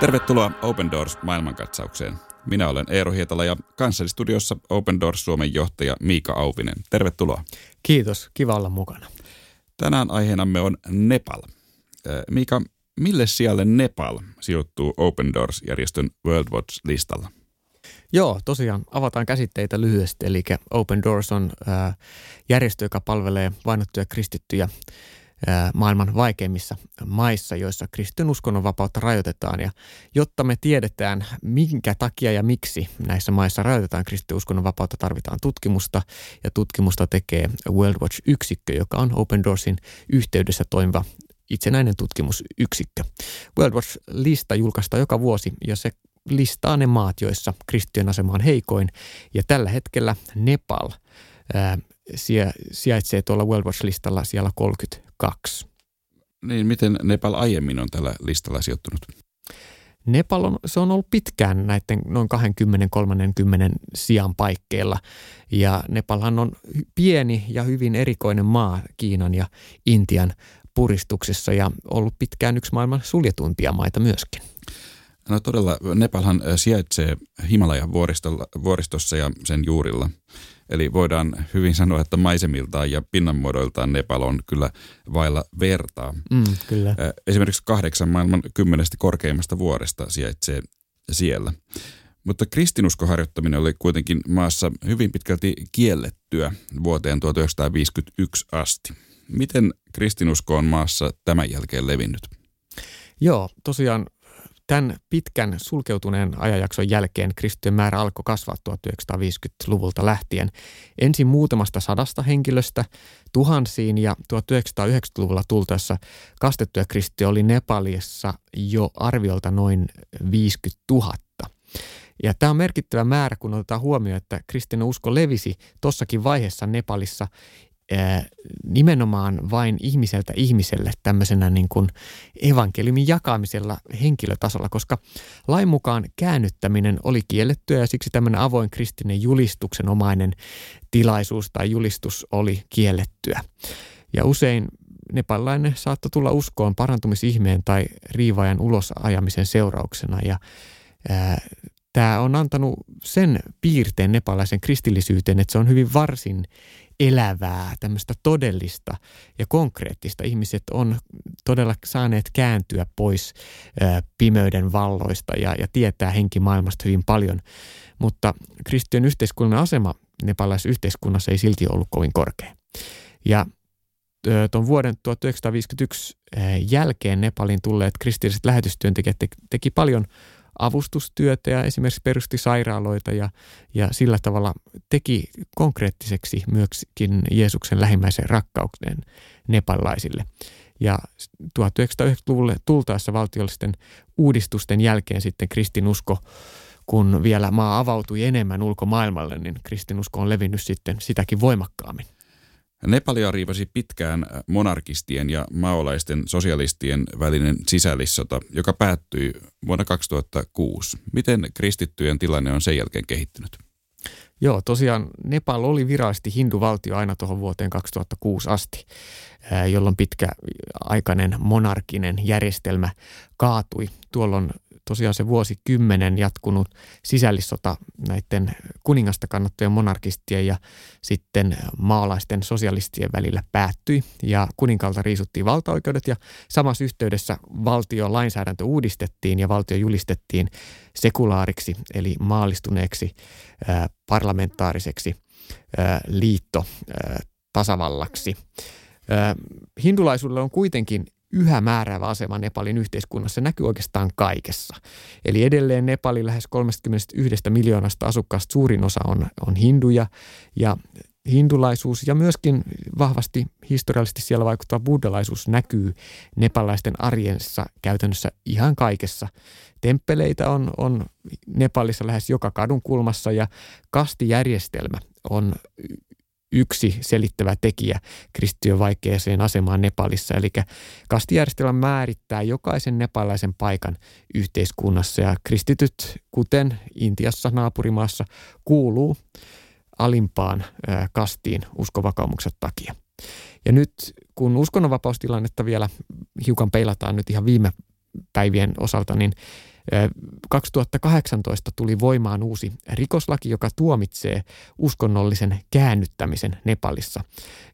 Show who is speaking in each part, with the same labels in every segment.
Speaker 1: Tervetuloa Open Doors maailmankatsaukseen. Minä olen Eero Hietala ja kanssani studiossa Open Doors Suomen johtaja Miika Auvinen. Tervetuloa.
Speaker 2: Kiitos, kiva olla mukana.
Speaker 1: Tänään aiheenamme on Nepal. Miika, mille sijalle Nepal sijoittuu Open Doors-järjestön World Watch-listalla?
Speaker 2: Joo, tosiaan avataan käsitteitä lyhyesti. Eli Open Doors on järjestö, joka palvelee vainottuja kristittyjä maailman vaikeimmissa maissa, joissa kristin uskonnonvapautta rajoitetaan. Ja jotta me tiedetään, minkä takia ja miksi näissä maissa rajoitetaan kristin uskonnonvapautta, tarvitaan tutkimusta. Ja tutkimusta tekee World Watch-yksikkö, joka on Open Doorsin yhteydessä toimiva itsenäinen tutkimusyksikkö. World Watch-lista julkaistaan joka vuosi ja se listaa ne maat, joissa kristittyjen asema on heikoin. Ja tällä hetkellä Nepal ää, sijaitsee tuolla World Watch-listalla siellä 32.
Speaker 1: Niin, miten Nepal aiemmin on tällä listalla sijoittunut?
Speaker 2: Nepal on, se on ollut pitkään näiden noin 20-30 sijan paikkeilla. Ja Nepalhan on pieni ja hyvin erikoinen maa Kiinan ja Intian puristuksessa ja ollut pitkään yksi maailman suljetuimpia maita myöskin.
Speaker 1: No todella, Nepalhan sijaitsee Himalajan vuoristossa ja sen juurilla. Eli voidaan hyvin sanoa, että maisemiltaan ja pinnanmuodoiltaan Nepal on kyllä vailla vertaa.
Speaker 2: Mm, kyllä.
Speaker 1: Esimerkiksi kahdeksan maailman kymmenestä korkeimmasta vuoresta sijaitsee siellä. Mutta kristinuskoharjoittaminen oli kuitenkin maassa hyvin pitkälti kiellettyä vuoteen 1951 asti. Miten kristinusko on maassa tämän jälkeen levinnyt?
Speaker 2: Joo, tosiaan Tämän pitkän sulkeutuneen ajanjakson jälkeen kristittyjen määrä alkoi kasvaa 1950-luvulta lähtien. Ensin muutamasta sadasta henkilöstä tuhansiin ja 1990-luvulla tultaessa kastettuja kristittyjä oli Nepalissa jo arviolta noin 50 000. Ja tämä on merkittävä määrä, kun otetaan huomioon, että kristillinen usko levisi tuossakin vaiheessa Nepalissa nimenomaan vain ihmiseltä ihmiselle tämmöisenä niin kuin evankeliumin jakamisella henkilötasolla, koska lain mukaan käännyttäminen oli kiellettyä ja siksi tämmöinen avoin kristinen julistuksenomainen tilaisuus tai julistus oli kiellettyä. Ja usein nepalainen saattoi tulla uskoon parantumisihmeen tai riivaajan ulosajamisen seurauksena ja Tämä on antanut sen piirteen nepalaisen kristillisyyteen, että se on hyvin varsin elävää, tämmöistä todellista ja konkreettista. Ihmiset on todella saaneet kääntyä pois pimeyden valloista ja, ja tietää henkimaailmasta hyvin paljon. Mutta kristityn yhteiskunnan asema nepalaisessa yhteiskunnassa ei silti ollut kovin korkea. Ja tuon vuoden 1951 jälkeen Nepalin tulleet kristilliset lähetystyöntekijät teki paljon avustustyötä ja esimerkiksi perusti sairaaloita ja, ja sillä tavalla teki konkreettiseksi myöskin Jeesuksen lähimmäisen rakkauden nepalaisille. Ja 1990-luvulle tultaessa valtiollisten uudistusten jälkeen sitten kristinusko, kun vielä maa avautui enemmän ulkomaailmalle, niin kristinusko on levinnyt sitten sitäkin voimakkaammin.
Speaker 1: Nepalia riivasi pitkään monarkistien ja maolaisten sosialistien välinen sisällissota, joka päättyi vuonna 2006. Miten kristittyjen tilanne on sen jälkeen kehittynyt?
Speaker 2: Joo, tosiaan Nepal oli virallisesti hinduvaltio aina tuohon vuoteen 2006 asti, jolloin pitkäaikainen monarkinen järjestelmä kaatui. Tuolloin tosiaan se vuosikymmenen jatkunut sisällissota näiden kuningasta kannattujen monarkistien ja sitten maalaisten sosialistien välillä päättyi ja kuninkalta riisuttiin valtaoikeudet ja samassa yhteydessä valtion lainsäädäntö uudistettiin ja valtio julistettiin sekulaariksi eli maallistuneeksi parlamentaariseksi liitto tasavallaksi. Hindulaisuudella on kuitenkin yhä määräävä asema Nepalin yhteiskunnassa. Se näkyy oikeastaan kaikessa. Eli edelleen Nepalin lähes 31 miljoonasta asukkaasta suurin osa on, on hinduja ja hindulaisuus ja myöskin vahvasti historiallisesti siellä vaikuttava buddhalaisuus näkyy nepalaisten arjensa käytännössä ihan kaikessa. Temppeleitä on, on Nepalissa lähes joka kadun kulmassa ja kastijärjestelmä on yksi selittävä tekijä kristittyjen vaikeaseen asemaan Nepalissa. Eli kastijärjestelmä määrittää jokaisen nepalaisen paikan yhteiskunnassa ja kristityt, kuten Intiassa naapurimaassa, kuuluu alimpaan kastiin uskovakaumukset takia. Ja nyt kun uskonnonvapaustilannetta vielä hiukan peilataan nyt ihan viime päivien osalta, niin 2018 tuli voimaan uusi rikoslaki, joka tuomitsee uskonnollisen käännyttämisen Nepalissa.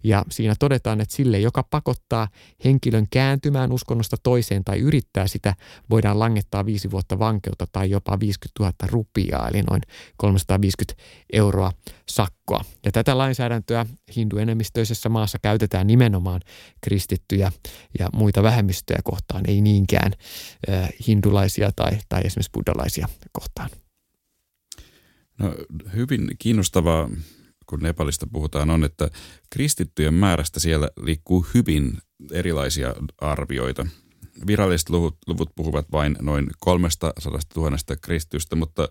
Speaker 2: Ja siinä todetaan, että sille, joka pakottaa henkilön kääntymään uskonnosta toiseen tai yrittää sitä, voidaan langettaa viisi vuotta vankeutta tai jopa 50 000 rupiaa, eli noin 350 euroa sakkoa. Ja tätä lainsäädäntöä hinduenemmistöisessä maassa käytetään nimenomaan kristittyjä ja muita vähemmistöjä kohtaan, ei niinkään hindulaisia tai, tai esimerkiksi buddhalaisia kohtaan.
Speaker 1: No, hyvin kiinnostavaa, kun Nepalista puhutaan, on, että kristittyjen määrästä siellä liikkuu hyvin erilaisia arvioita. Viralliset luvut, luvut puhuvat vain noin 300 000 kristystä, mutta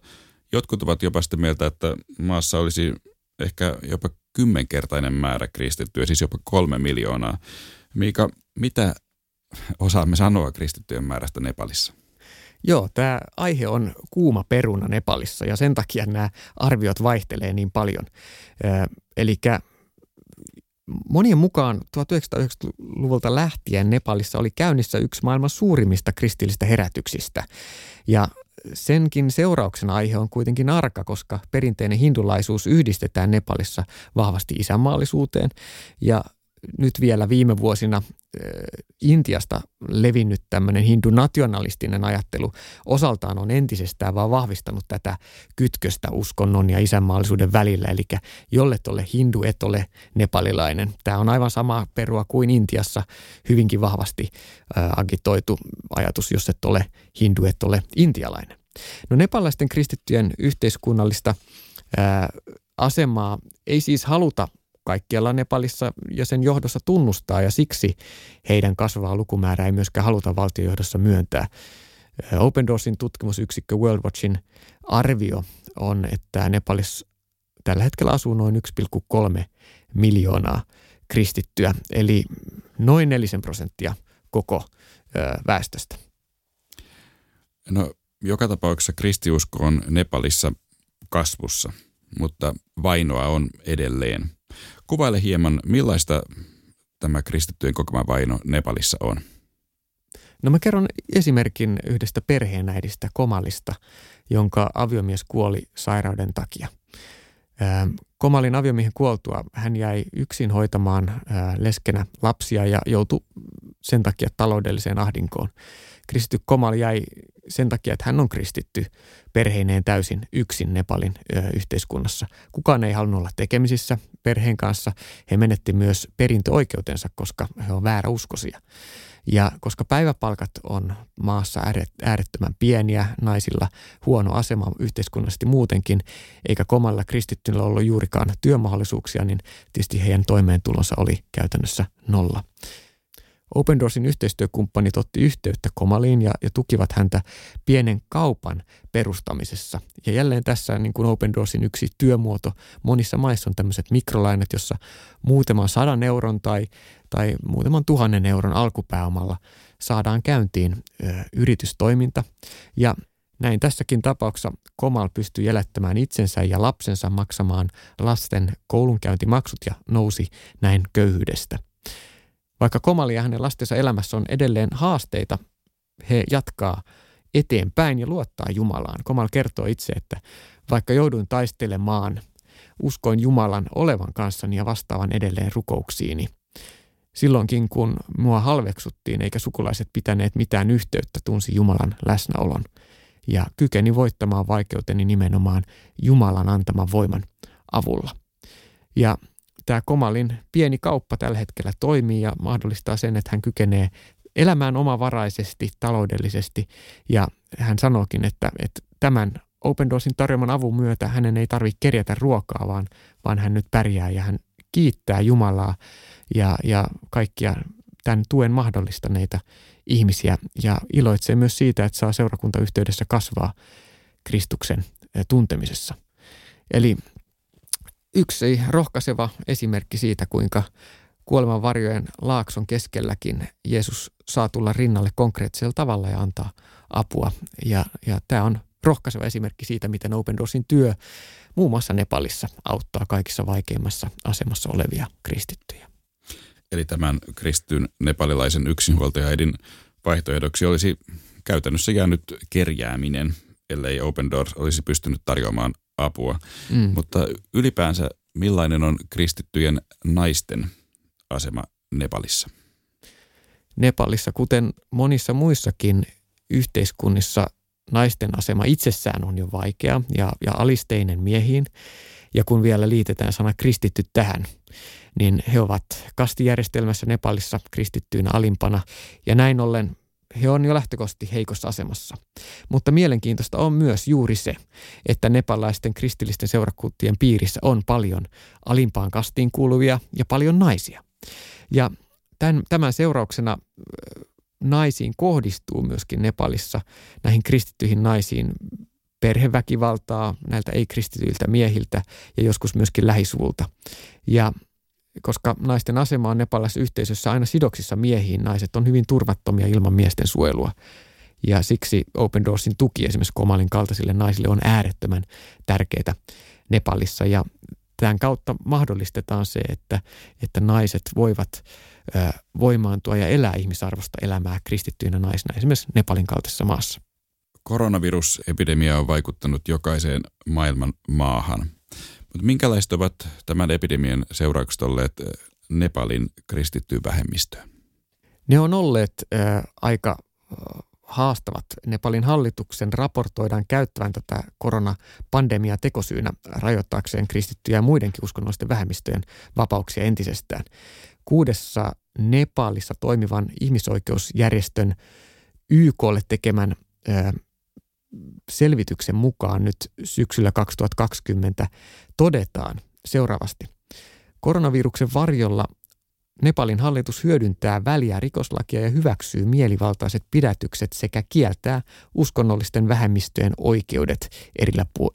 Speaker 1: jotkut ovat jopa sitä mieltä, että maassa olisi ehkä jopa kymmenkertainen määrä kristittyjä, siis jopa kolme miljoonaa. Miika, mitä osaamme sanoa kristittyjen määrästä Nepalissa?
Speaker 2: Joo, tämä aihe on kuuma peruna Nepalissa ja sen takia nämä arviot vaihtelee niin paljon. Eli monien mukaan 1990-luvulta lähtien Nepalissa oli käynnissä yksi maailman suurimmista kristillistä herätyksistä. Ja senkin seurauksena aihe on kuitenkin arka, koska perinteinen hindulaisuus yhdistetään Nepalissa vahvasti isänmaallisuuteen. Ja nyt vielä viime vuosina Intiasta levinnyt tämmöinen hindunationalistinen ajattelu osaltaan on entisestään vaan vahvistanut tätä kytköstä uskonnon ja isänmaallisuuden välillä. Eli jollet ole hindu, et ole nepalilainen. Tämä on aivan sama perua kuin Intiassa hyvinkin vahvasti agitoitu ajatus, jos et ole hindu, et ole intialainen. No nepalaisten kristittyjen yhteiskunnallista asemaa ei siis haluta kaikkialla Nepalissa ja sen johdossa tunnustaa ja siksi heidän kasvavaa lukumäärää ei myöskään haluta valtiojohdossa myöntää. Open Doorsin tutkimusyksikkö World Watchin arvio on, että Nepalissa tällä hetkellä asuu noin 1,3 miljoonaa kristittyä, eli noin nelisen prosenttia koko väestöstä.
Speaker 1: No, joka tapauksessa kristiusko on Nepalissa kasvussa, mutta vainoa on edelleen. Kuvaile hieman, millaista tämä kristittyjen kokema vaino Nepalissa on.
Speaker 2: No mä kerron esimerkin yhdestä perheenäidistä Komalista, jonka aviomies kuoli sairauden takia. Komalin aviomiehen kuoltua hän jäi yksin hoitamaan leskenä lapsia ja joutui sen takia taloudelliseen ahdinkoon. Kristitty Komal jäi sen takia, että hän on kristitty perheineen täysin yksin Nepalin ö, yhteiskunnassa. Kukaan ei halunnut olla tekemisissä perheen kanssa. He menetti myös perintöoikeutensa, koska he on vääräuskoisia. Ja koska päiväpalkat on maassa äärettömän pieniä, naisilla huono asema yhteiskunnallisesti muutenkin, eikä komalla kristittyillä ollut juurikaan työmahdollisuuksia, niin tietysti heidän toimeentulonsa oli käytännössä nolla. Open Doorsin yhteistyökumppanit otti yhteyttä Komaliin ja, ja tukivat häntä pienen kaupan perustamisessa. Ja jälleen tässä niin kuin Open Doorsin yksi työmuoto monissa maissa on tämmöiset mikrolainat, jossa muutaman sadan euron tai, tai muutaman tuhannen euron alkupääomalla saadaan käyntiin ö, yritystoiminta. Ja näin tässäkin tapauksessa Komal pystyi elättämään itsensä ja lapsensa maksamaan lasten koulunkäyntimaksut ja nousi näin köyhyydestä. Vaikka Komali ja hänen lastensa elämässä on edelleen haasteita, he jatkaa eteenpäin ja luottaa Jumalaan. Komal kertoo itse, että vaikka jouduin taistelemaan, uskoin Jumalan olevan kanssani ja vastaavan edelleen rukouksiini. Silloinkin, kun mua halveksuttiin eikä sukulaiset pitäneet mitään yhteyttä, tunsi Jumalan läsnäolon ja kykeni voittamaan vaikeuteni nimenomaan Jumalan antaman voiman avulla. Ja tämä Komalin pieni kauppa tällä hetkellä toimii ja mahdollistaa sen, että hän kykenee elämään omavaraisesti, taloudellisesti ja hän sanookin, että, että tämän Open Doorsin tarjoaman avun myötä hänen ei tarvitse kerjätä ruokaa, vaan, vaan hän nyt pärjää ja hän kiittää Jumalaa ja, ja kaikkia tämän tuen mahdollistaneita ihmisiä ja iloitsee myös siitä, että saa seurakuntayhteydessä kasvaa Kristuksen tuntemisessa. Eli yksi rohkaiseva esimerkki siitä, kuinka kuoleman varjojen laakson keskelläkin Jeesus saa tulla rinnalle konkreettisella tavalla ja antaa apua. Ja, ja tämä on rohkaiseva esimerkki siitä, miten Open Doorsin työ muun muassa Nepalissa auttaa kaikissa vaikeimmassa asemassa olevia kristittyjä.
Speaker 1: Eli tämän kristityn nepalilaisen yksinhuoltajaidin vaihtoehdoksi olisi käytännössä jäänyt kerjääminen, ellei Open Doors olisi pystynyt tarjoamaan apua. Mm. Mutta ylipäänsä millainen on kristittyjen naisten asema Nepalissa?
Speaker 2: Nepalissa, kuten monissa muissakin yhteiskunnissa, naisten asema itsessään on jo vaikea ja, ja alisteinen miehiin. Ja kun vielä liitetään sana kristitty tähän, niin he ovat kastijärjestelmässä Nepalissa kristittyinä alimpana. Ja näin ollen he on jo lähtökohtaisesti heikossa asemassa. Mutta mielenkiintoista on myös juuri se, että nepalaisten kristillisten seurakuntien piirissä on paljon alimpaan kastiin kuuluvia ja paljon naisia. Ja tämän, tämän seurauksena naisiin kohdistuu myöskin Nepalissa näihin kristittyihin naisiin perheväkivaltaa näiltä ei-kristityiltä miehiltä ja joskus myöskin lähisuvulta. Ja koska naisten asema on nepalaisessa yhteisössä aina sidoksissa miehiin, naiset on hyvin turvattomia ilman miesten suojelua. Ja siksi Open Doorsin tuki esimerkiksi Komalin kaltaisille naisille on äärettömän tärkeää Nepalissa. Ja tämän kautta mahdollistetaan se, että, että naiset voivat ö, voimaantua ja elää ihmisarvosta elämää kristittyinä naisina esimerkiksi Nepalin kaltaisessa maassa.
Speaker 1: Koronavirusepidemia on vaikuttanut jokaiseen maailman maahan. Mutta minkälaiset ovat tämän epidemian seuraukset olleet eh, Nepalin kristittyyn vähemmistöön?
Speaker 2: Ne on olleet äh, aika haastavat. Nepalin hallituksen raportoidaan käyttävän tätä koronapandemiaa tekosyynä rajoittaakseen kristittyjä ja muidenkin uskonnollisten vähemmistöjen vapauksia entisestään. Kuudessa Nepalissa toimivan ihmisoikeusjärjestön YKlle tekemän äh, selvityksen mukaan nyt syksyllä 2020 todetaan seuraavasti. Koronaviruksen varjolla Nepalin hallitus hyödyntää väliä rikoslakia ja hyväksyy mielivaltaiset pidätykset sekä kieltää uskonnollisten vähemmistöjen oikeudet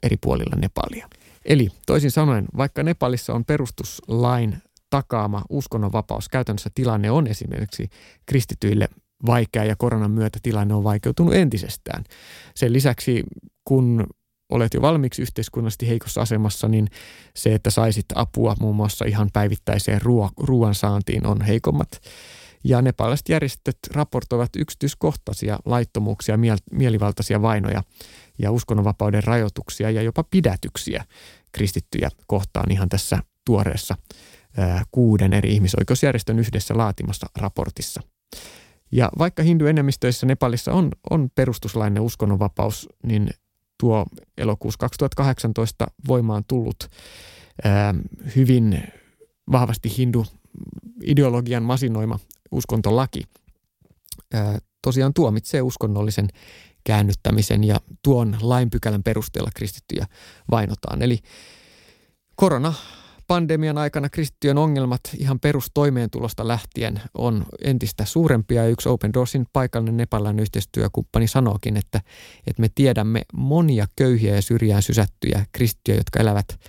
Speaker 2: eri puolilla Nepalia. Eli toisin sanoen, vaikka Nepalissa on perustuslain takaama uskonnonvapaus, käytännössä tilanne on esimerkiksi kristityille vaikea ja koronan myötä tilanne on vaikeutunut entisestään. Sen lisäksi, kun olet jo valmiiksi yhteiskunnallisesti heikossa asemassa, niin se, että saisit apua muun muassa ihan päivittäiseen ruo- ruoan saantiin on heikommat. Ja nepalaiset järjestöt raportoivat yksityiskohtaisia laittomuuksia, mielivaltaisia vainoja ja uskonnonvapauden rajoituksia ja jopa pidätyksiä kristittyjä kohtaan ihan tässä tuoreessa kuuden eri ihmisoikeusjärjestön yhdessä laatimassa raportissa. Ja vaikka hinduenemmistöissä Nepalissa on, on perustuslainen uskonnonvapaus, niin tuo elokuussa 2018 voimaan tullut ää, hyvin vahvasti hindu-ideologian masinoima uskontolaki ää, tosiaan tuomitsee uskonnollisen käännyttämisen ja tuon lainpykälän perusteella kristittyjä vainotaan. Eli korona pandemian aikana kristittyjen ongelmat ihan perustoimeentulosta lähtien on entistä suurempia. Yksi Open Doorsin paikallinen nepalainen yhteistyökumppani sanookin, että, että me tiedämme monia köyhiä ja syrjään sysättyjä kristittyjä, jotka elävät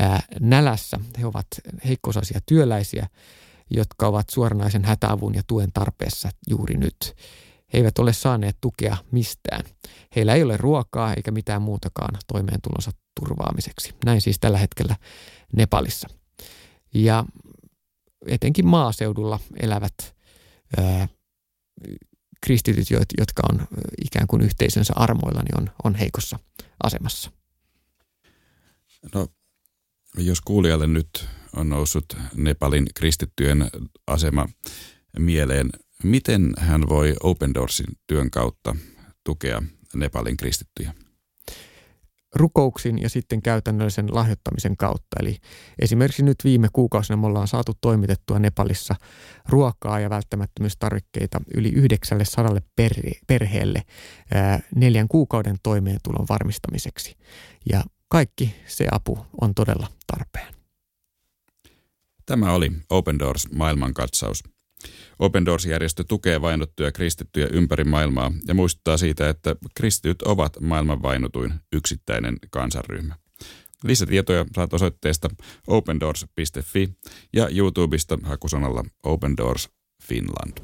Speaker 2: ää, nälässä. He ovat heikkosaisia työläisiä, jotka ovat suoranaisen hätäavun ja tuen tarpeessa juuri nyt. He eivät ole saaneet tukea mistään. Heillä ei ole ruokaa eikä mitään muutakaan toimeentulonsa turvaamiseksi. Näin siis tällä hetkellä Nepalissa. Ja etenkin maaseudulla elävät kristityt, jotka on ikään kuin yhteisönsä armoilla, niin on, on heikossa asemassa.
Speaker 1: No, jos kuulijalle nyt on noussut Nepalin kristittyjen asema mieleen, miten hän voi Open Doorsin työn kautta tukea Nepalin kristittyjä?
Speaker 2: rukouksin ja sitten käytännöllisen lahjoittamisen kautta. Eli esimerkiksi nyt viime kuukausina me ollaan saatu toimitettua Nepalissa ruokaa ja välttämättömyystarvikkeita yli 900 perheelle neljän kuukauden toimeentulon varmistamiseksi. Ja kaikki se apu on todella tarpeen.
Speaker 1: Tämä oli Open Doors maailmankatsaus. Open Doors-järjestö tukee vainottuja kristittyjä ympäri maailmaa ja muistuttaa siitä, että kristityt ovat maailman vainotuin yksittäinen kansanryhmä. Lisätietoja saat osoitteesta opendoors.fi ja YouTubesta hakusanalla Open Doors Finland.